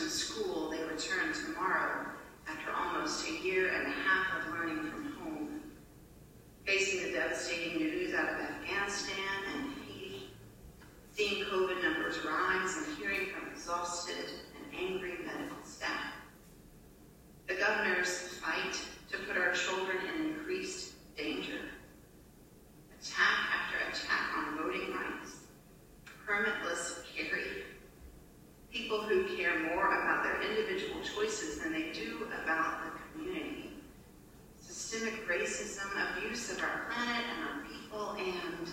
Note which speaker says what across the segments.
Speaker 1: in school they return tomorrow after almost a year and a half of learning from home. Facing the devastating news out of Afghanistan and Haiti, seeing COVID numbers rise and hearing from exhausted and angry medical staff. The governor's fight to put our children in increased danger. Attack after attack on voting rights, permitless carry, people who choices than they do about the community. Systemic racism, abuse of our planet and our people, and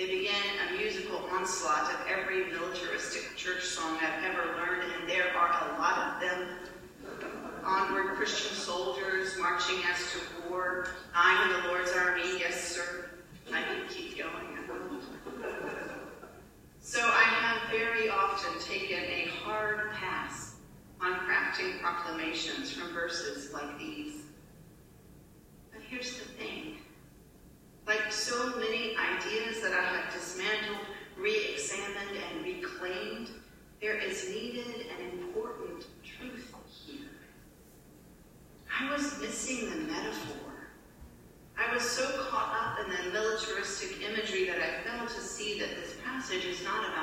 Speaker 1: They began a musical onslaught of every militaristic church song I've ever learned, and there are a lot of them. Onward, Christian soldiers marching as to war. I am the Lord's army, yes, sir. I can keep going. So I have very often taken a hard pass on crafting proclamations from verses like these. But here's the thing. Like so there is needed an important truth here. I was missing the metaphor. I was so caught up in the militaristic imagery that I failed to see that this passage is not about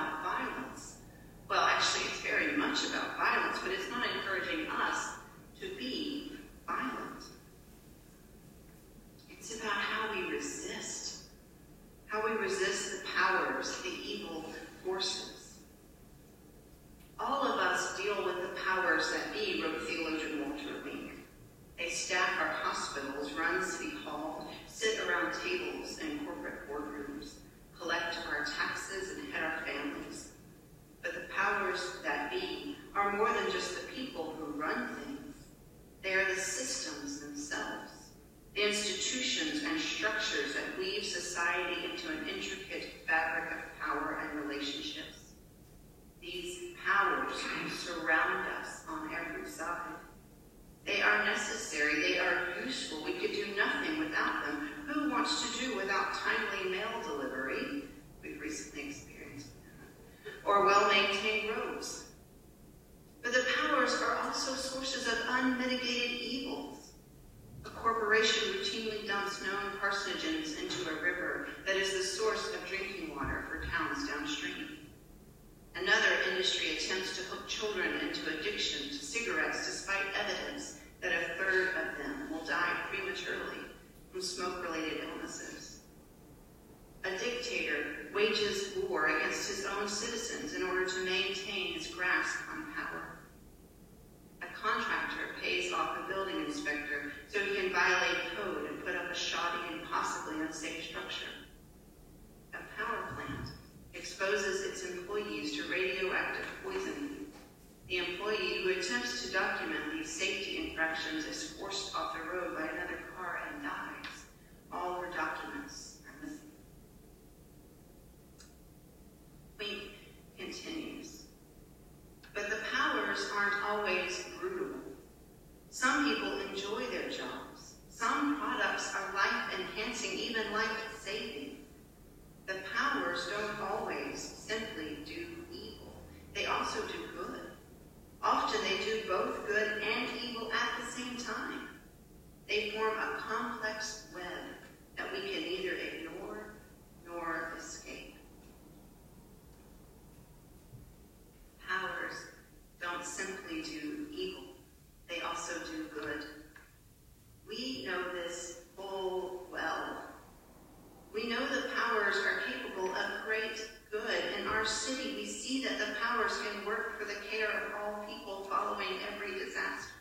Speaker 1: cigarettes despite evidence that a third of them will die prematurely from smoke-related illnesses. A dictator wages war against his own citizens in order to maintain his grasp on power. A contractor pays off a building inspector so he can violate code and put up a shoddy and possibly unsafe structure. A power plant exposes its employees to radioactive poisoning. The employee who attempts to document these safety infractions is forced off the road by another car and dies. All her documents are missing. Wink continues. But the powers aren't always brutal. Some people enjoy their jobs. Some products are life enhancing, even life saving. The powers don't always simply do evil, they also do good. Often they do both good and evil at the same time. They form a complex web that we can neither ignore nor escape. Powers don't simply do evil, they also do good. We know this full well. We know that powers are capable of great good. In our city, we see that the powers can work for the care of all people following every disaster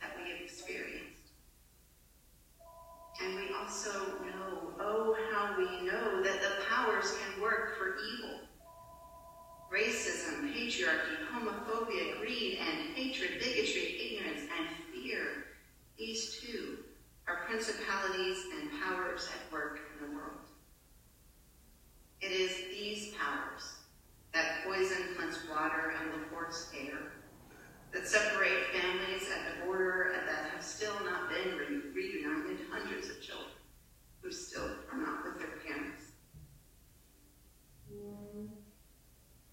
Speaker 1: that we have experienced. And we know, oh, how we know that the powers can work for evil. Racism, patriarchy, homophobia, greed, and hatred, bigotry, ignorance, and fear. These too are principalities and powers at work in the world. It is these powers that poison Flint's water and LaPorte's air, that separate families at the border and that have still not been re- reunited, hundreds of children who still are not with their parents.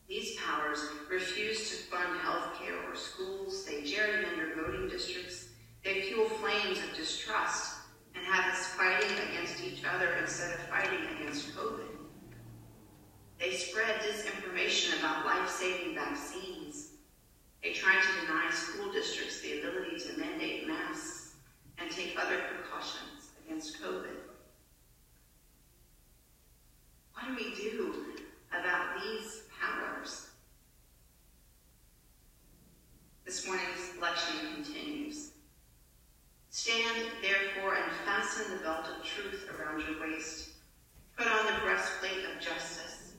Speaker 1: These powers refuse to fund health care or schools, they gerrymander voting districts, they fuel flames of distrust and have us fighting against each other instead of fighting against COVID. They spread disinformation about life-saving vaccines. They try to deny school districts the ability to mandate masks and take other precautions against COVID. What do we do about these powers? This morning's lecture continues. Stand, therefore, and fasten the belt of truth around your waist. Put on the breastplate of justice.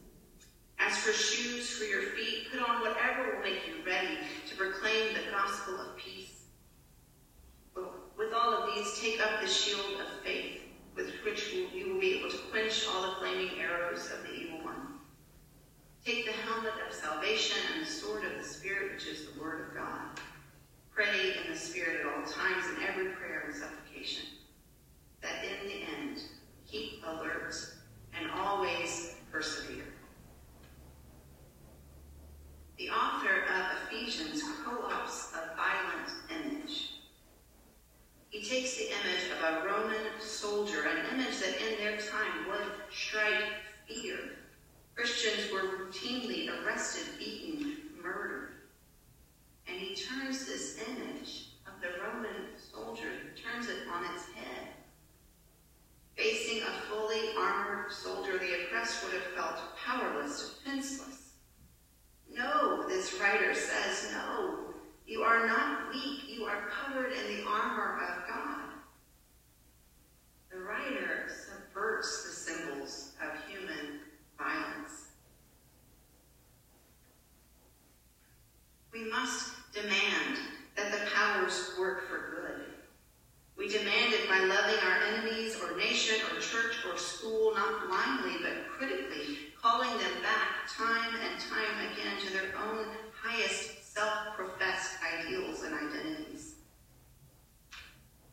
Speaker 1: As for shoes for your feet, put on whatever will make you ready to proclaim the gospel of peace. With all of these, take up the shield of faith, with which you will be able to quench all the flaming arrows of the evil one. Take the helmet of salvation and the sword of the Spirit, which is the word of God. Pray in the Spirit at times in every prayer and supplication, that in the end, keep alert and always persevere. The author of Ephesians co-opts a violent image. He takes the image of a Roman soldier, an image that in their time would strike fear. Christians were routinely arrested, beaten, murdered. And he turns this image of the Roman soldier, turns it on its head. Facing a fully armored soldier, the oppressed would have felt powerless, defenseless. No, this writer says, no, you are not weak. You are covered in the armor of God. We demanded by loving our enemies or nation or church or school, not blindly but critically, calling them back time and time again to their own highest self-professed ideals and identities.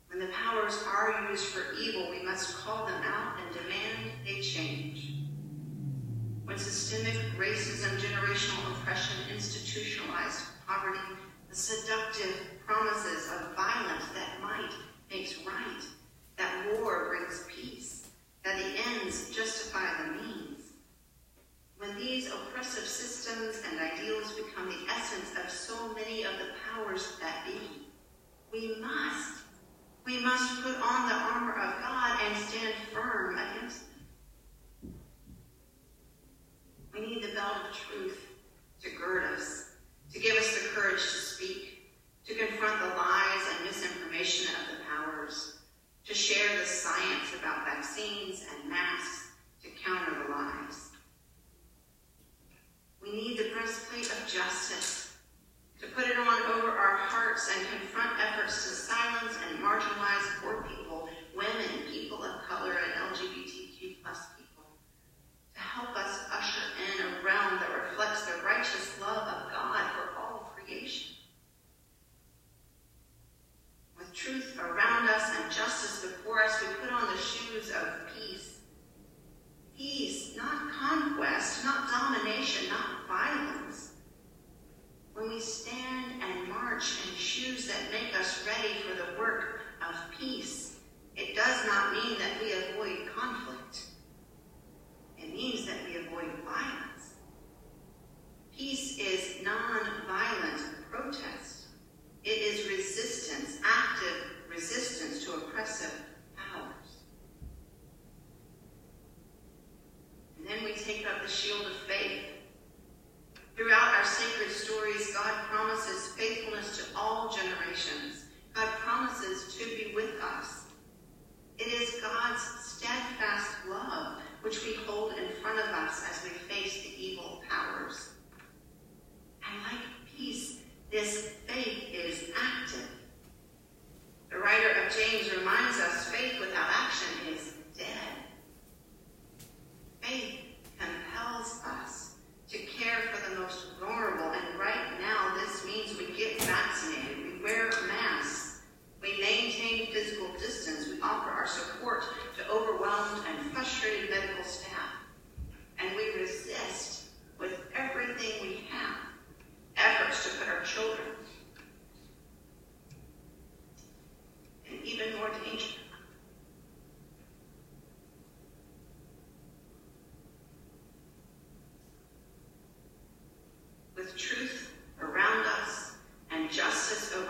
Speaker 1: When the powers are used for evil, we must call them out and demand they change. When systemic racism, generational oppression, institutionalized poverty, the seductive promises of violence that might things right. and mass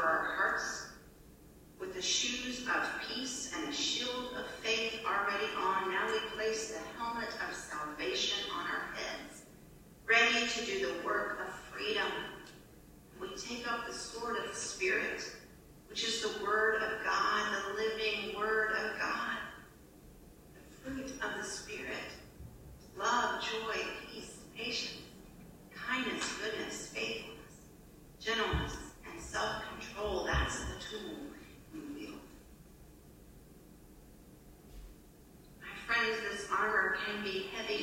Speaker 1: over our hearts, with the shoes of peace and the shield of faith already on, now we place the helmet of salvation on our heads, ready to do the work of freedom. We take up the sword of the Spirit, which is the Word of God, the living Word of God. The fruit of the Spirit love, joy, peace, patience, kindness, goodness, faithfulness, gentleness self control, that's the tool we wield. My friends, this armor can be heavy